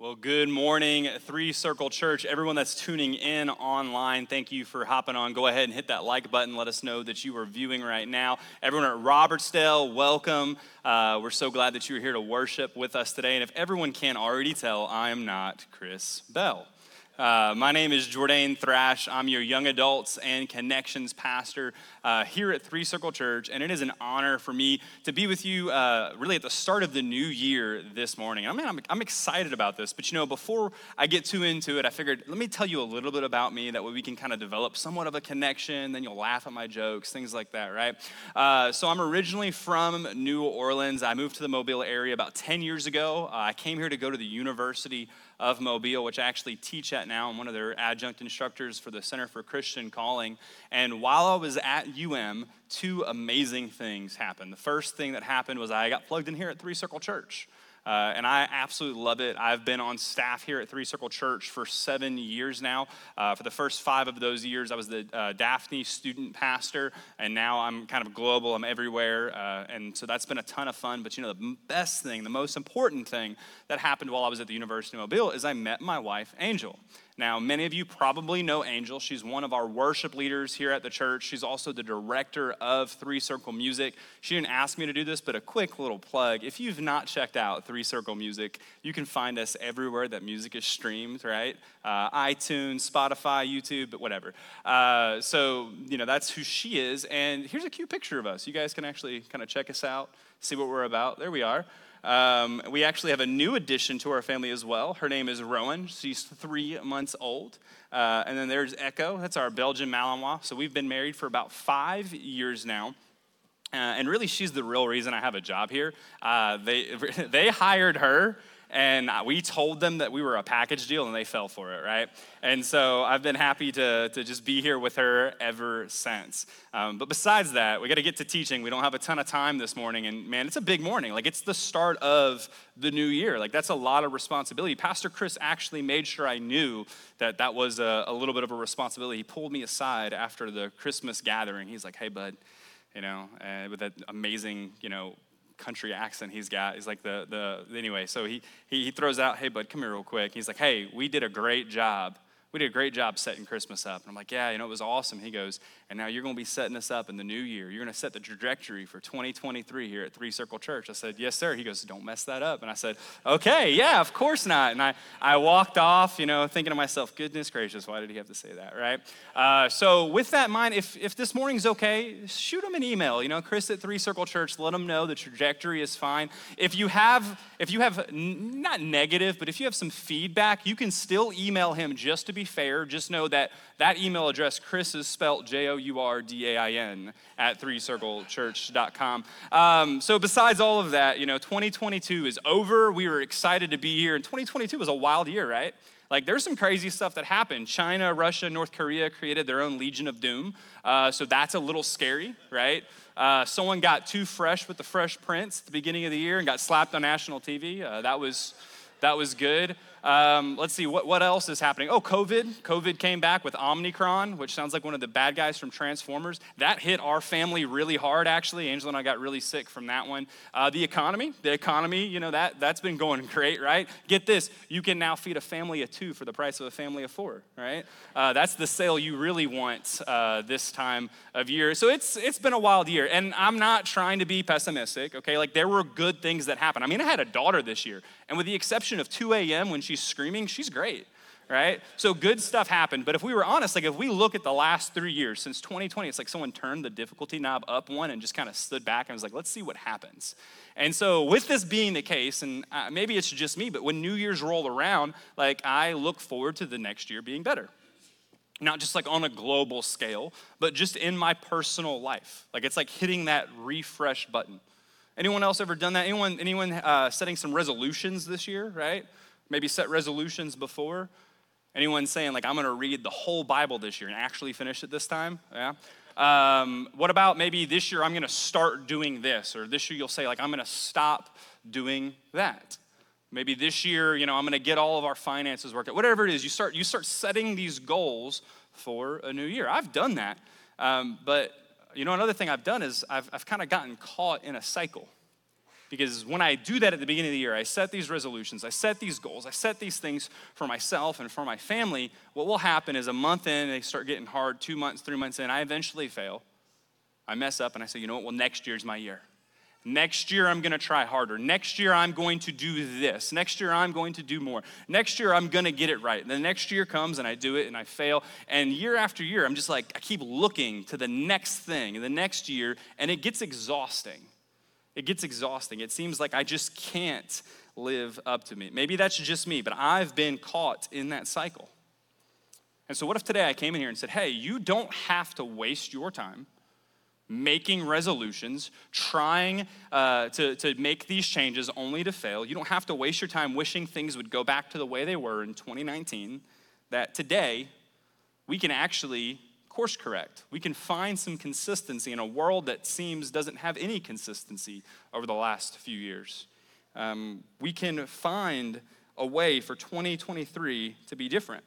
Well, good morning, Three Circle Church. Everyone that's tuning in online, thank you for hopping on. Go ahead and hit that like button. Let us know that you are viewing right now. Everyone at Robertsdale, welcome. Uh, we're so glad that you are here to worship with us today. And if everyone can already tell, I am not Chris Bell. Uh, my name is Jordan Thrash. I'm your young adults and connections pastor uh, here at Three Circle Church, and it is an honor for me to be with you uh, really at the start of the new year this morning. I mean, I'm, I'm excited about this, but you know, before I get too into it, I figured let me tell you a little bit about me. That way we can kind of develop somewhat of a connection. Then you'll laugh at my jokes, things like that, right? Uh, so I'm originally from New Orleans. I moved to the Mobile area about 10 years ago. Uh, I came here to go to the University of Mobile, which I actually teach at now. I'm one of their adjunct instructors for the Center for Christian Calling. And while I was at UM, two amazing things happened. The first thing that happened was I got plugged in here at Three Circle Church. Uh, and I absolutely love it. I've been on staff here at Three Circle Church for seven years now. Uh, for the first five of those years, I was the uh, Daphne student pastor, and now I'm kind of global. I'm everywhere, uh, and so that's been a ton of fun. But you know, the best thing, the most important thing that happened while I was at the University of Mobile is I met my wife, Angel. Now, many of you probably know Angel. She's one of our worship leaders here at the church. She's also the director of Three Circle Music. She didn't ask me to do this, but a quick little plug. If you've not checked out Three Circle Music, you can find us everywhere that music is streamed, right? Uh, iTunes, Spotify, YouTube, but whatever. Uh, so, you know, that's who she is. And here's a cute picture of us. You guys can actually kind of check us out, see what we're about. There we are. Um, we actually have a new addition to our family as well. Her name is Rowan. She's three months old. Uh, and then there's Echo. That's our Belgian Malinois. So we've been married for about five years now. Uh, and really, she's the real reason I have a job here. Uh, they, they hired her and we told them that we were a package deal and they fell for it right? And so i've been happy to, to just be here with her ever since. Um, but besides that we got to get to teaching. We don't have a ton of time this morning and man it's a big morning. Like it's the start of the new year. Like that's a lot of responsibility. Pastor chris actually made sure i knew that that was a, a little bit of a responsibility. He pulled me aside after the christmas gathering. He's like hey bud you know, uh, with that amazing, you know, country accent he's got. He's like the, the anyway, so he, he, he throws out, hey, bud, come here real quick. He's like, hey, we did a great job we did a great job setting Christmas up. And I'm like, yeah, you know, it was awesome. He goes, and now you're going to be setting us up in the new year. You're going to set the trajectory for 2023 here at Three Circle Church. I said, yes, sir. He goes, don't mess that up. And I said, okay, yeah, of course not. And I, I walked off, you know, thinking to myself, goodness gracious, why did he have to say that, right? Uh, so with that in mind, if, if this morning's okay, shoot him an email, you know, Chris at Three Circle Church, let him know the trajectory is fine. If you have, if you have, not negative, but if you have some feedback, you can still email him just to be be fair, just know that that email address, Chris, is spelled J O U R D A I N at threecirclechurch.com. Um, so, besides all of that, you know, 2022 is over. We were excited to be here, and 2022 was a wild year, right? Like, there's some crazy stuff that happened. China, Russia, North Korea created their own Legion of Doom. Uh, so, that's a little scary, right? Uh, someone got too fresh with the Fresh Prince at the beginning of the year and got slapped on national TV. Uh, that was that was good. Um, let's see, what, what else is happening? Oh, COVID. COVID came back with Omicron, which sounds like one of the bad guys from Transformers. That hit our family really hard, actually. Angela and I got really sick from that one. Uh, the economy, the economy, you know, that, that's been going great, right? Get this, you can now feed a family of two for the price of a family of four, right? Uh, that's the sale you really want uh, this time of year. So it's, it's been a wild year. And I'm not trying to be pessimistic, okay? Like there were good things that happened. I mean, I had a daughter this year, and with the exception of 2 a.m. when she she's screaming, she's great, right? So good stuff happened. But if we were honest, like if we look at the last three years since 2020, it's like someone turned the difficulty knob up one and just kind of stood back and was like, let's see what happens. And so, with this being the case, and uh, maybe it's just me, but when New Year's roll around, like I look forward to the next year being better not just like on a global scale, but just in my personal life. Like it's like hitting that refresh button. Anyone else ever done that? Anyone, anyone uh, setting some resolutions this year, right? Maybe set resolutions before? Anyone saying, like, I'm to read the whole Bible this year and actually finish it this time? Yeah. Um, what about maybe this year I'm to start doing this, or this year you'll say, like, I'm to stop doing that. Maybe this year, you know, I'm to get all of our finances worked out. Whatever it is, you start you start setting these goals for a new year. I've done that, um, but you know, another thing I've done is I've I've kind of gotten caught in a cycle Because when I do that at the beginning of the year, I set these resolutions, I set these goals, I set these things for myself and for my family. What will happen is a month in, they start getting hard, two months, three months in, I eventually fail. I mess up and I say, you know what? Well, next year's my year. Next year, I'm gonna try harder. Next year, I'm going to do this. Next year, I'm going to do more. Next year, I'm gonna get it right. The next year comes and I do it and I fail. And year after year, I'm just like, I keep looking to the next thing, the next year, and it gets exhausting. It gets exhausting. It seems like I just can't live up to me. Maybe that's just me, but I've been caught in that cycle. And so, what if today I came in here and said, hey, you don't have to waste your time making resolutions, trying uh, to, to make these changes only to fail. You don't have to waste your time wishing things would go back to the way they were in 2019. That today, we can actually course correct. We can find some consistency in a world that seems doesn't have any consistency over the last few years. Um, we can find a way for 2023 to be different.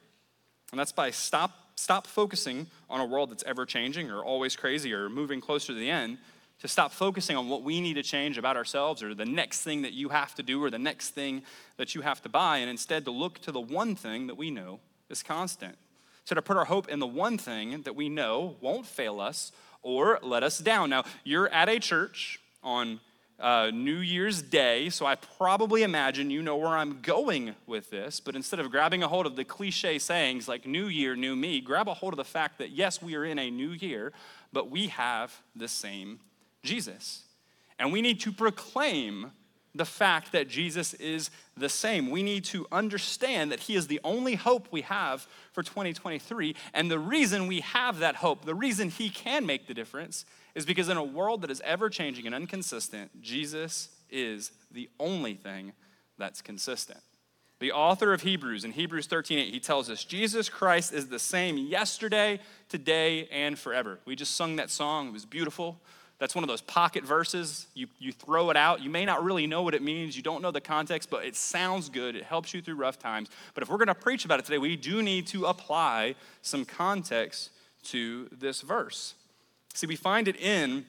And that's by stop stop focusing on a world that's ever changing or always crazy or moving closer to the end, to stop focusing on what we need to change about ourselves or the next thing that you have to do or the next thing that you have to buy, and instead to look to the one thing that we know is constant. So to put our hope in the one thing that we know won't fail us or let us down. Now, you're at a church on uh, New Year's Day, so I probably imagine you know where I'm going with this. But instead of grabbing a hold of the cliche sayings like New Year, New Me, grab a hold of the fact that yes, we are in a new year, but we have the same Jesus. And we need to proclaim the fact that Jesus is the same. We need to understand that He is the only hope we have for 2023. And the reason we have that hope, the reason He can make the difference, is because in a world that is ever changing and inconsistent, Jesus is the only thing that's consistent. The author of Hebrews in Hebrews 13:8 he tells us Jesus Christ is the same yesterday, today and forever. We just sung that song, it was beautiful. That's one of those pocket verses. You, you throw it out. You may not really know what it means. You don't know the context, but it sounds good. It helps you through rough times. But if we're going to preach about it today, we do need to apply some context to this verse. See, we find it in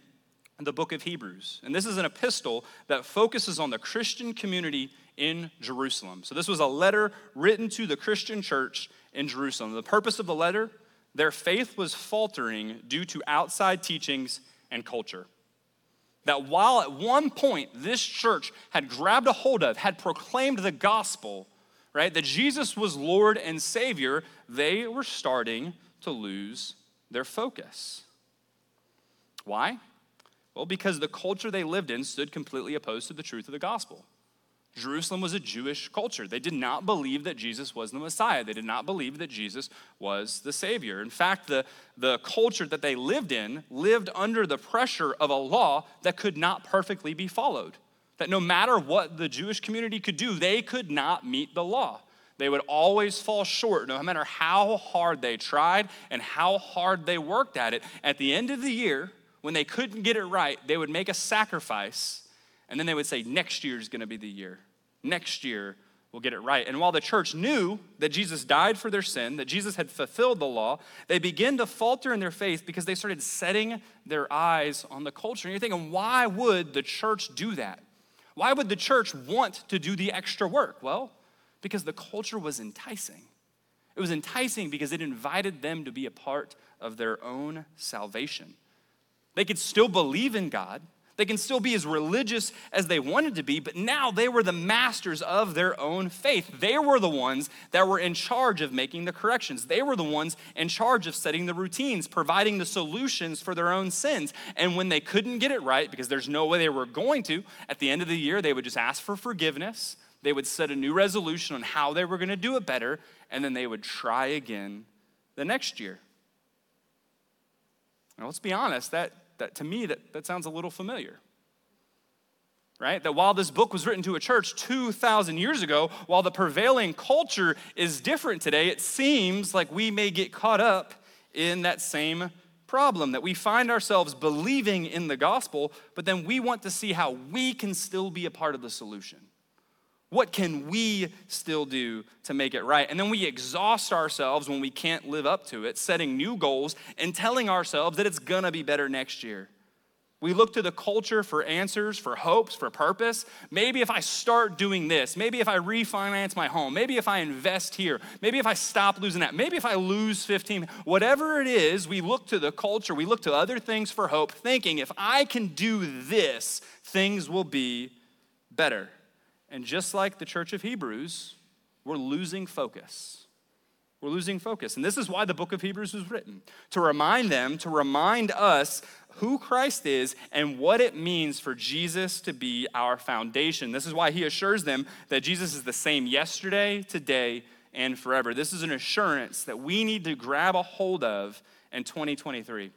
the book of Hebrews. And this is an epistle that focuses on the Christian community in Jerusalem. So, this was a letter written to the Christian church in Jerusalem. The purpose of the letter their faith was faltering due to outside teachings and culture. That while at one point this church had grabbed a hold of, had proclaimed the gospel, right, that Jesus was Lord and Savior, they were starting to lose their focus. Why? Well, because the culture they lived in stood completely opposed to the truth of the gospel. Jerusalem was a Jewish culture. They did not believe that Jesus was the Messiah. They did not believe that Jesus was the Savior. In fact, the, the culture that they lived in lived under the pressure of a law that could not perfectly be followed. That no matter what the Jewish community could do, they could not meet the law. They would always fall short, no matter how hard they tried and how hard they worked at it. At the end of the year, when they couldn't get it right, they would make a sacrifice and then they would say, Next year is going to be the year. Next year we'll get it right. And while the church knew that Jesus died for their sin, that Jesus had fulfilled the law, they began to falter in their faith because they started setting their eyes on the culture. And you're thinking, why would the church do that? Why would the church want to do the extra work? Well, because the culture was enticing. It was enticing because it invited them to be a part of their own salvation. They could still believe in God. They can still be as religious as they wanted to be, but now they were the masters of their own faith. They were the ones that were in charge of making the corrections. They were the ones in charge of setting the routines, providing the solutions for their own sins. And when they couldn't get it right, because there's no way they were going to, at the end of the year, they would just ask for forgiveness. They would set a new resolution on how they were going to do it better, and then they would try again the next year. Now, let's be honest, that that to me that, that sounds a little familiar right? That while this book was written to a church 2000 years ago while the prevailing culture is different today it seems like we may get caught up in that same problem that we find ourselves believing in the gospel but then we want to see how we can still be a part of the solution what can we still do to make it right? And then we exhaust ourselves when we can't live up to it, setting new goals and telling ourselves that it's gonna be better next year. We look to the culture for answers, for hopes, for purpose. Maybe if I start doing this, maybe if I refinance my home, maybe if I invest here, maybe if I stop losing that, maybe if I lose 15, whatever it is, we look to the culture, we look to other things for hope, thinking if I can do this, things will be better. And just like the church of Hebrews, we're losing focus. We're losing focus. And this is why the book of Hebrews was written to remind them, to remind us who Christ is and what it means for Jesus to be our foundation. This is why he assures them that Jesus is the same yesterday, today, and forever. This is an assurance that we need to grab a hold of in 2023.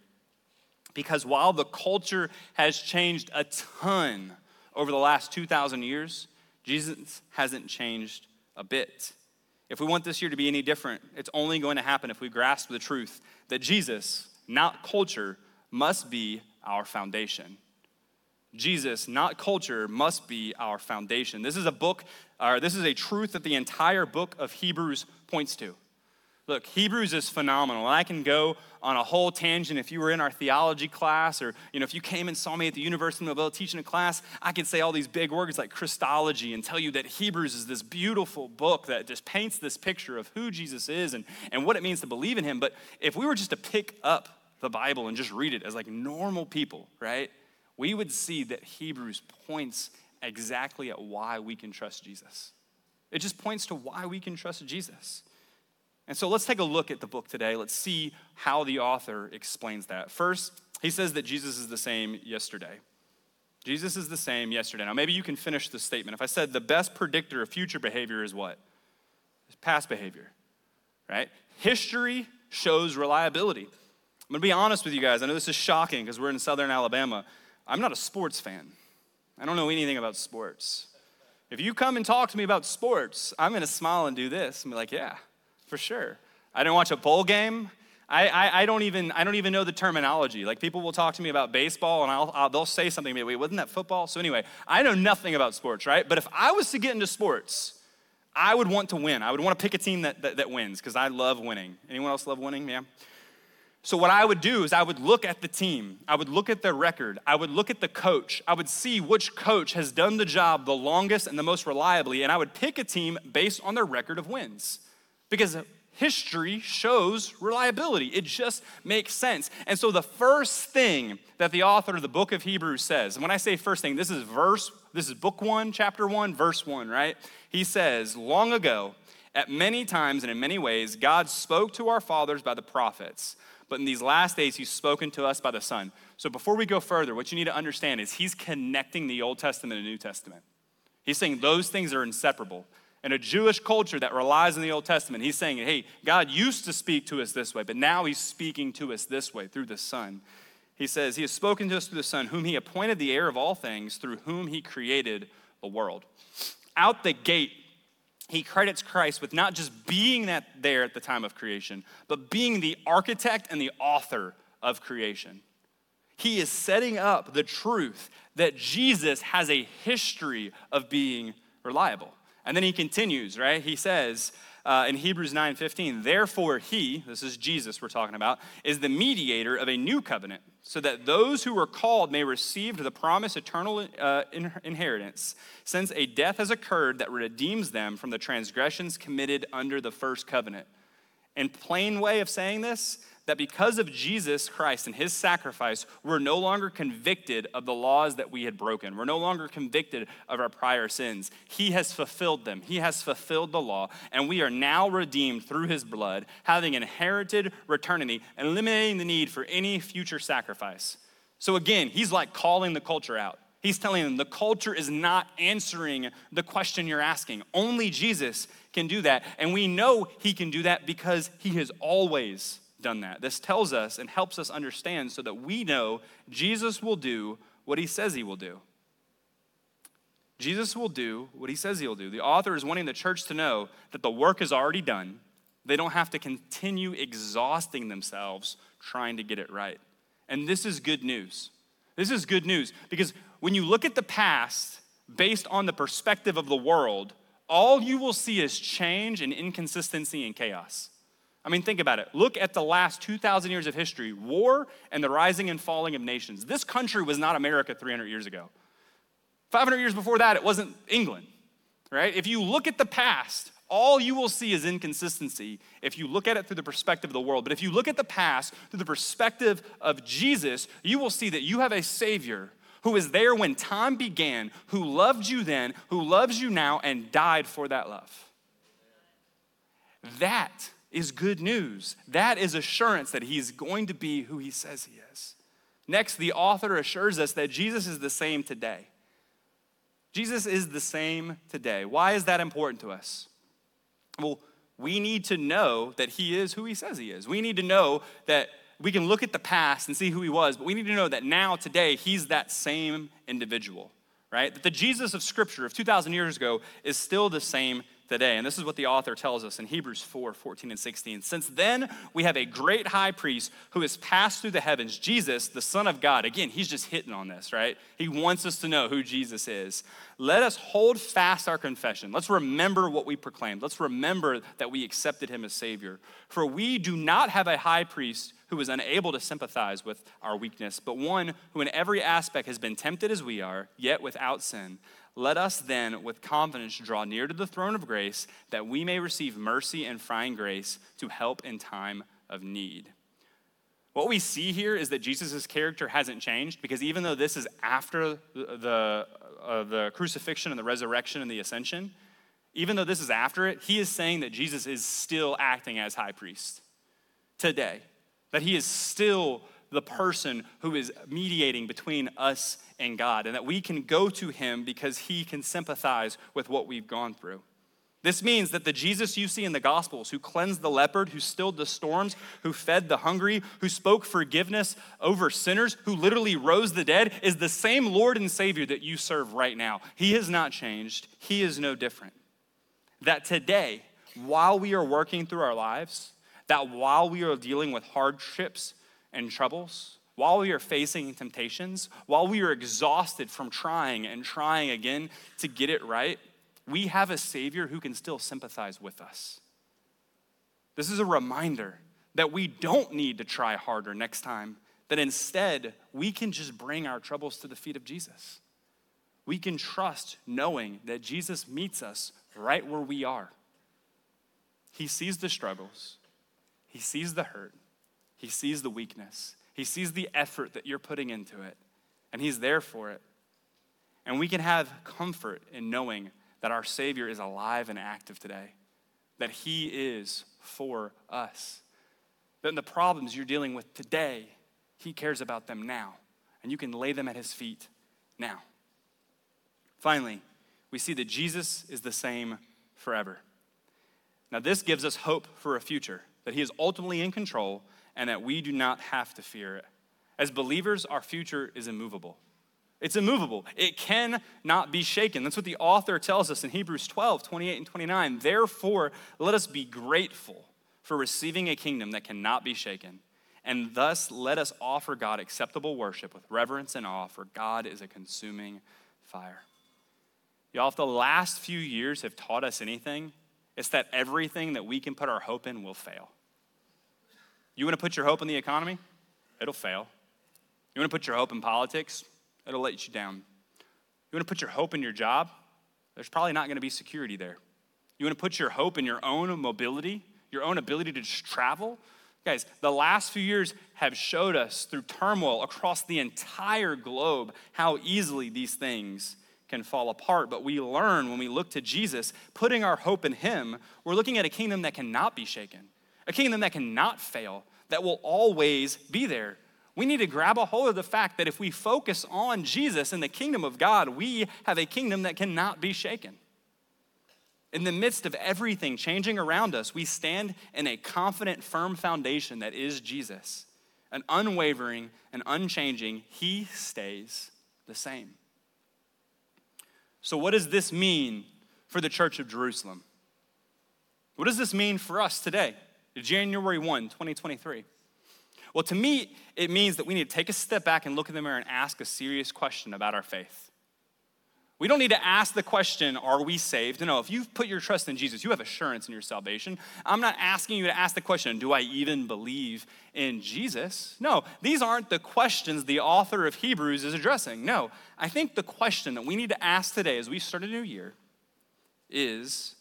Because while the culture has changed a ton over the last 2,000 years, Jesus hasn't changed a bit. If we want this year to be any different, it's only going to happen if we grasp the truth that Jesus, not culture, must be our foundation. Jesus, not culture, must be our foundation. This is a book, or this is a truth that the entire book of Hebrews points to. Look, Hebrews is phenomenal. And I can go on a whole tangent. If you were in our theology class, or you know, if you came and saw me at the University of Mobile teaching a class, I could say all these big words like Christology and tell you that Hebrews is this beautiful book that just paints this picture of who Jesus is and, and what it means to believe in him. But if we were just to pick up the Bible and just read it as like normal people, right? We would see that Hebrews points exactly at why we can trust Jesus. It just points to why we can trust Jesus. And so let's take a look at the book today. Let's see how the author explains that. First, he says that Jesus is the same yesterday. Jesus is the same yesterday. Now, maybe you can finish the statement. If I said the best predictor of future behavior is what? It's past behavior, right? History shows reliability. I'm gonna be honest with you guys. I know this is shocking because we're in southern Alabama. I'm not a sports fan, I don't know anything about sports. If you come and talk to me about sports, I'm gonna smile and do this and be like, yeah, for sure. I didn't watch a bowl game. I, I, I, don't even I don't even know the terminology. Like people will talk to me about baseball and I'll, I'll they'll say something to me. Wait, wasn't that football? So anyway, I know nothing about sports, right? But if I was to get into sports, I would want to win. I would want to pick a team that that, that wins because I love winning. Anyone else love winning? Yeah. So, what I would do is I would look at the team, I would look at their record, I would look at the coach, I would see which coach has done the job the longest and the most reliably, and I would pick a team based on their record of wins. Because history shows reliability. It just makes sense. And so the first thing that the author of the book of Hebrews says, and when I say first thing, this is verse, this is book one, chapter one, verse one, right? He says, Long ago, at many times and in many ways, God spoke to our fathers by the prophets, but in these last days, He's spoken to us by the Son. So before we go further, what you need to understand is He's connecting the Old Testament and New Testament. He's saying those things are inseparable in a Jewish culture that relies on the Old Testament, he's saying, hey, God used to speak to us this way, but now he's speaking to us this way through the Son. He says, He has spoken to us through the Son, whom he appointed the heir of all things, through whom he created the world. Out the gate, he credits Christ with not just being that there at the time of creation, but being the architect and the author of creation. He is setting up the truth that Jesus has a history of being reliable. And then he continues, right? He says uh, in Hebrews 9:15, "Therefore he, this is Jesus we're talking about, is the mediator of a new covenant, so that those who were called may receive the promised eternal uh, inheritance, since a death has occurred that redeems them from the transgressions committed under the first covenant." In plain way of saying this, that because of Jesus Christ and his sacrifice, we're no longer convicted of the laws that we had broken. We're no longer convicted of our prior sins. He has fulfilled them, he has fulfilled the law, and we are now redeemed through his blood, having inherited eternity, eliminating the need for any future sacrifice. So again, he's like calling the culture out. He's telling them the culture is not answering the question you're asking. Only Jesus can do that. And we know he can do that because he has always done that. This tells us and helps us understand so that we know Jesus will do what he says he will do. Jesus will do what he says he'll do. The author is wanting the church to know that the work is already done. They don't have to continue exhausting themselves trying to get it right. And this is good news. This is good news because when you look at the past based on the perspective of the world, all you will see is change and inconsistency and chaos. I mean, think about it. Look at the last 2,000 years of history war and the rising and falling of nations. This country was not America 300 years ago. 500 years before that, it wasn't England, right? If you look at the past, all you will see is inconsistency if you look at it through the perspective of the world. But if you look at the past through the perspective of Jesus, you will see that you have a Savior who was there when time began, who loved you then, who loves you now, and died for that love. That is good news. That is assurance that he's going to be who he says he is. Next, the author assures us that Jesus is the same today. Jesus is the same today. Why is that important to us? Well, we need to know that he is who he says he is. We need to know that we can look at the past and see who he was, but we need to know that now, today, he's that same individual, right? That the Jesus of Scripture of 2,000 years ago is still the same today. And this is what the author tells us in Hebrews 4 14 and 16. Since then, we have a great high priest who has passed through the heavens, Jesus, the Son of God. Again, he's just hitting on this, right? He wants us to know who Jesus is. Let us hold fast our confession. Let's remember what we proclaimed. Let's remember that we accepted him as Savior. For we do not have a high priest who is unable to sympathize with our weakness, but one who in every aspect has been tempted as we are, yet without sin. Let us then, with confidence, draw near to the throne of grace that we may receive mercy and find grace to help in time of need. What we see here is that Jesus' character hasn't changed because even though this is after the, uh, the crucifixion and the resurrection and the ascension, even though this is after it, he is saying that Jesus is still acting as high priest today, that he is still the person who is mediating between us and God, and that we can go to him because he can sympathize with what we've gone through. This means that the Jesus you see in the Gospels, who cleansed the leopard, who stilled the storms, who fed the hungry, who spoke forgiveness over sinners, who literally rose the dead, is the same Lord and Savior that you serve right now. He has not changed, He is no different. That today, while we are working through our lives, that while we are dealing with hardships and troubles, while we are facing temptations, while we are exhausted from trying and trying again to get it right, we have a Savior who can still sympathize with us. This is a reminder that we don't need to try harder next time, that instead we can just bring our troubles to the feet of Jesus. We can trust knowing that Jesus meets us right where we are. He sees the struggles, He sees the hurt, he sees the weakness, He sees the effort that you're putting into it, and He's there for it. And we can have comfort in knowing that our Savior is alive and active today, that He is for us. That the problems you're dealing with today, He cares about them now, and you can lay them at His feet now. Finally, we see that Jesus is the same forever. Now, this gives us hope for a future, that He is ultimately in control and that we do not have to fear it. As believers, our future is immovable. It's immovable. It cannot be shaken. That's what the author tells us in Hebrews 12, 28 and 29. Therefore, let us be grateful for receiving a kingdom that cannot be shaken. And thus, let us offer God acceptable worship with reverence and awe, for God is a consuming fire. Y'all, if the last few years have taught us anything, it's that everything that we can put our hope in will fail. You want to put your hope in the economy? It'll fail. You want to put your hope in politics? It'll let you down. You want to put your hope in your job? There's probably not going to be security there. You want to put your hope in your own mobility, your own ability to just travel? Guys, the last few years have showed us through turmoil across the entire globe how easily these things can fall apart. But we learn when we look to Jesus, putting our hope in Him, we're looking at a kingdom that cannot be shaken a kingdom that cannot fail, that will always be there. We need to grab a hold of the fact that if we focus on Jesus and the kingdom of God, we have a kingdom that cannot be shaken. In the midst of everything changing around us, we stand in a confident, firm foundation that is Jesus. An unwavering and unchanging, He stays the same. So, what does this mean for the church of Jerusalem? What does this mean for us today? January 1, 2023? Well, to me, it means that we need to take a step back and look in the mirror and ask a serious question about our faith. We don't need to ask the question, are we saved? No, if you've put your trust in Jesus, you have assurance in your salvation. I'm not asking you to ask the question, do I even believe in Jesus? No, these aren't the questions the author of Hebrews is addressing. No, I think the question that we need to ask today as we start a new year is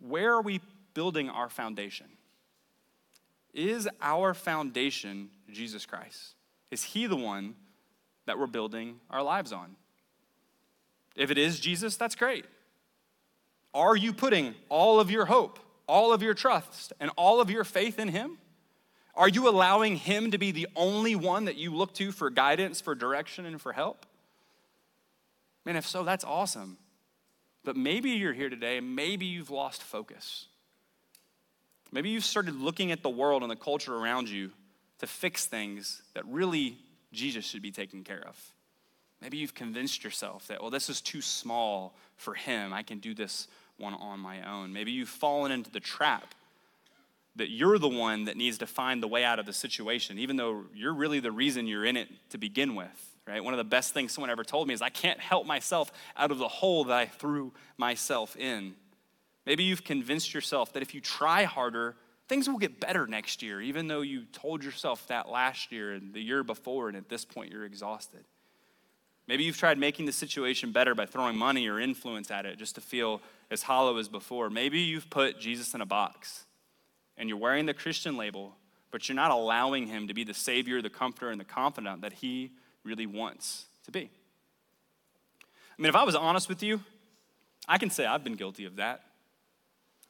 where are we building our foundation? Is our foundation Jesus Christ? Is He the one that we're building our lives on? If it is Jesus, that's great. Are you putting all of your hope, all of your trust, and all of your faith in Him? Are you allowing Him to be the only one that you look to for guidance, for direction, and for help? Man, if so, that's awesome. But maybe you're here today maybe you've lost focus. Maybe you've started looking at the world and the culture around you to fix things that really Jesus should be taking care of. Maybe you've convinced yourself that, well, this is too small for him. I can do this one on my own. Maybe you've fallen into the trap that you're the one that needs to find the way out of the situation, even though you're really the reason you're in it to begin with, right? One of the best things someone ever told me is I can't help myself out of the hole that I threw myself in. Maybe you've convinced yourself that if you try harder, things will get better next year, even though you told yourself that last year and the year before, and at this point you're exhausted. Maybe you've tried making the situation better by throwing money or influence at it just to feel as hollow as before. Maybe you've put Jesus in a box and you're wearing the Christian label, but you're not allowing him to be the Savior, the Comforter, and the confidant that he really wants to be. I mean, if I was honest with you, I can say I've been guilty of that.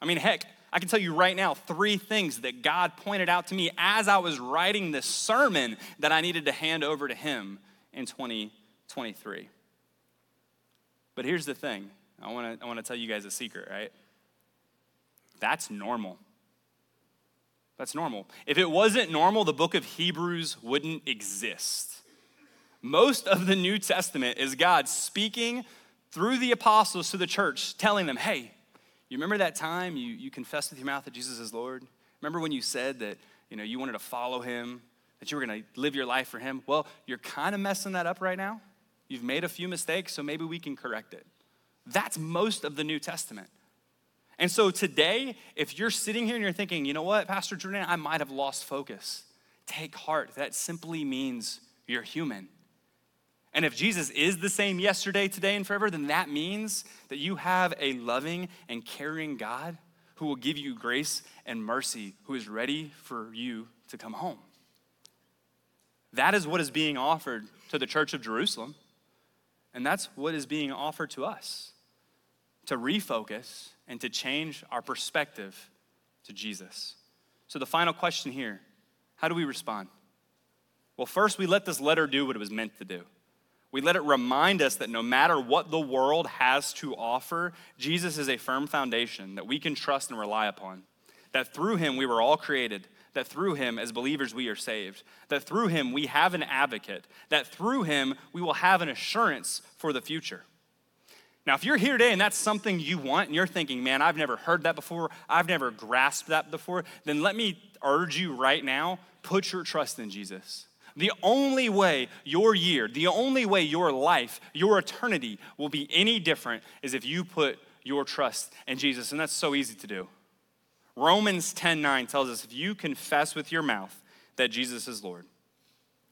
I mean, heck, I can tell you right now three things that God pointed out to me as I was writing this sermon that I needed to hand over to Him in 2023. But here's the thing I wanna, I wanna tell you guys a secret, right? That's normal. That's normal. If it wasn't normal, the book of Hebrews wouldn't exist. Most of the New Testament is God speaking through the apostles to the church, telling them, hey, you remember that time you, you confessed with your mouth that Jesus is Lord? Remember when you said that you know you wanted to follow him, that you were gonna live your life for him? Well, you're kind of messing that up right now. You've made a few mistakes, so maybe we can correct it. That's most of the New Testament. And so today, if you're sitting here and you're thinking, you know what, Pastor Jordan, I might have lost focus, take heart. That simply means you're human. And if Jesus is the same yesterday, today, and forever, then that means that you have a loving and caring God who will give you grace and mercy, who is ready for you to come home. That is what is being offered to the church of Jerusalem. And that's what is being offered to us to refocus and to change our perspective to Jesus. So, the final question here how do we respond? Well, first, we let this letter do what it was meant to do. We let it remind us that no matter what the world has to offer, Jesus is a firm foundation that we can trust and rely upon. That through him we were all created, that through him, as believers, we are saved, that through him we have an advocate, that through him we will have an assurance for the future. Now, if you're here today and that's something you want and you're thinking, man, I've never heard that before, I've never grasped that before, then let me urge you right now put your trust in Jesus. The only way your year, the only way your life, your eternity will be any different is if you put your trust in Jesus. And that's so easy to do. Romans 10 9 tells us if you confess with your mouth that Jesus is Lord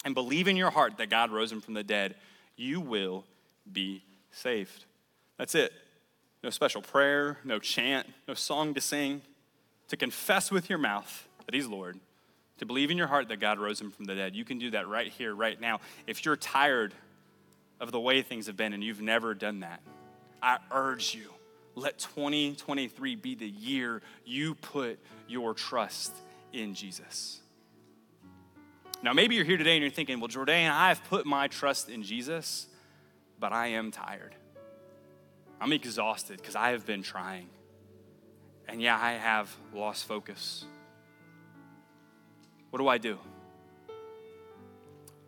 and believe in your heart that God rose him from the dead, you will be saved. That's it. No special prayer, no chant, no song to sing. To confess with your mouth that he's Lord, to believe in your heart that God rose him from the dead. You can do that right here, right now. If you're tired of the way things have been and you've never done that, I urge you let 2023 be the year you put your trust in Jesus. Now, maybe you're here today and you're thinking, well, Jordan, I've put my trust in Jesus, but I am tired. I'm exhausted because I have been trying. And yeah, I have lost focus. What do I do?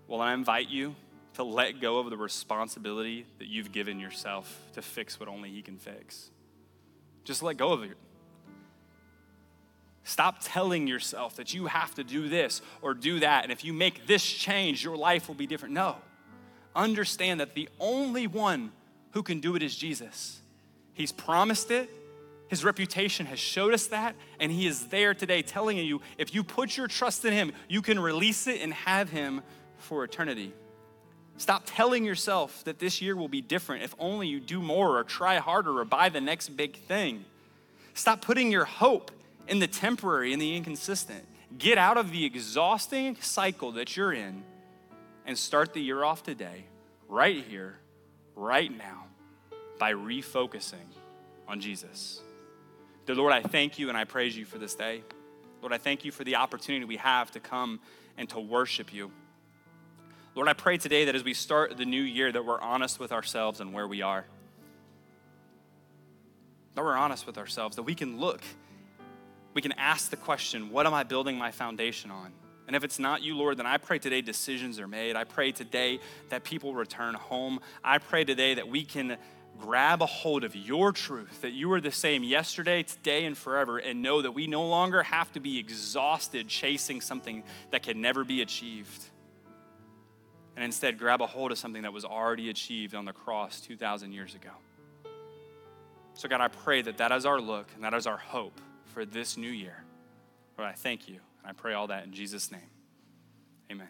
Well, I invite you to let go of the responsibility that you've given yourself to fix what only He can fix. Just let go of it. Stop telling yourself that you have to do this or do that. And if you make this change, your life will be different. No. Understand that the only one who can do it is Jesus. He's promised it. His reputation has showed us that, and He is there today telling you if you put your trust in Him, you can release it and have Him for eternity. Stop telling yourself that this year will be different if only you do more or try harder or buy the next big thing. Stop putting your hope in the temporary and the inconsistent. Get out of the exhausting cycle that you're in and start the year off today, right here, right now, by refocusing on Jesus. Dear Lord, I thank you and I praise you for this day. Lord, I thank you for the opportunity we have to come and to worship you. Lord, I pray today that as we start the new year, that we're honest with ourselves and where we are. That we're honest with ourselves, that we can look, we can ask the question, what am I building my foundation on? And if it's not you, Lord, then I pray today decisions are made. I pray today that people return home. I pray today that we can grab a hold of your truth, that you are the same yesterday, today, and forever, and know that we no longer have to be exhausted chasing something that can never be achieved and instead grab a hold of something that was already achieved on the cross 2,000 years ago. So, God, I pray that that is our look and that is our hope for this new year. Lord, I thank you. And I pray all that in Jesus' name. Amen.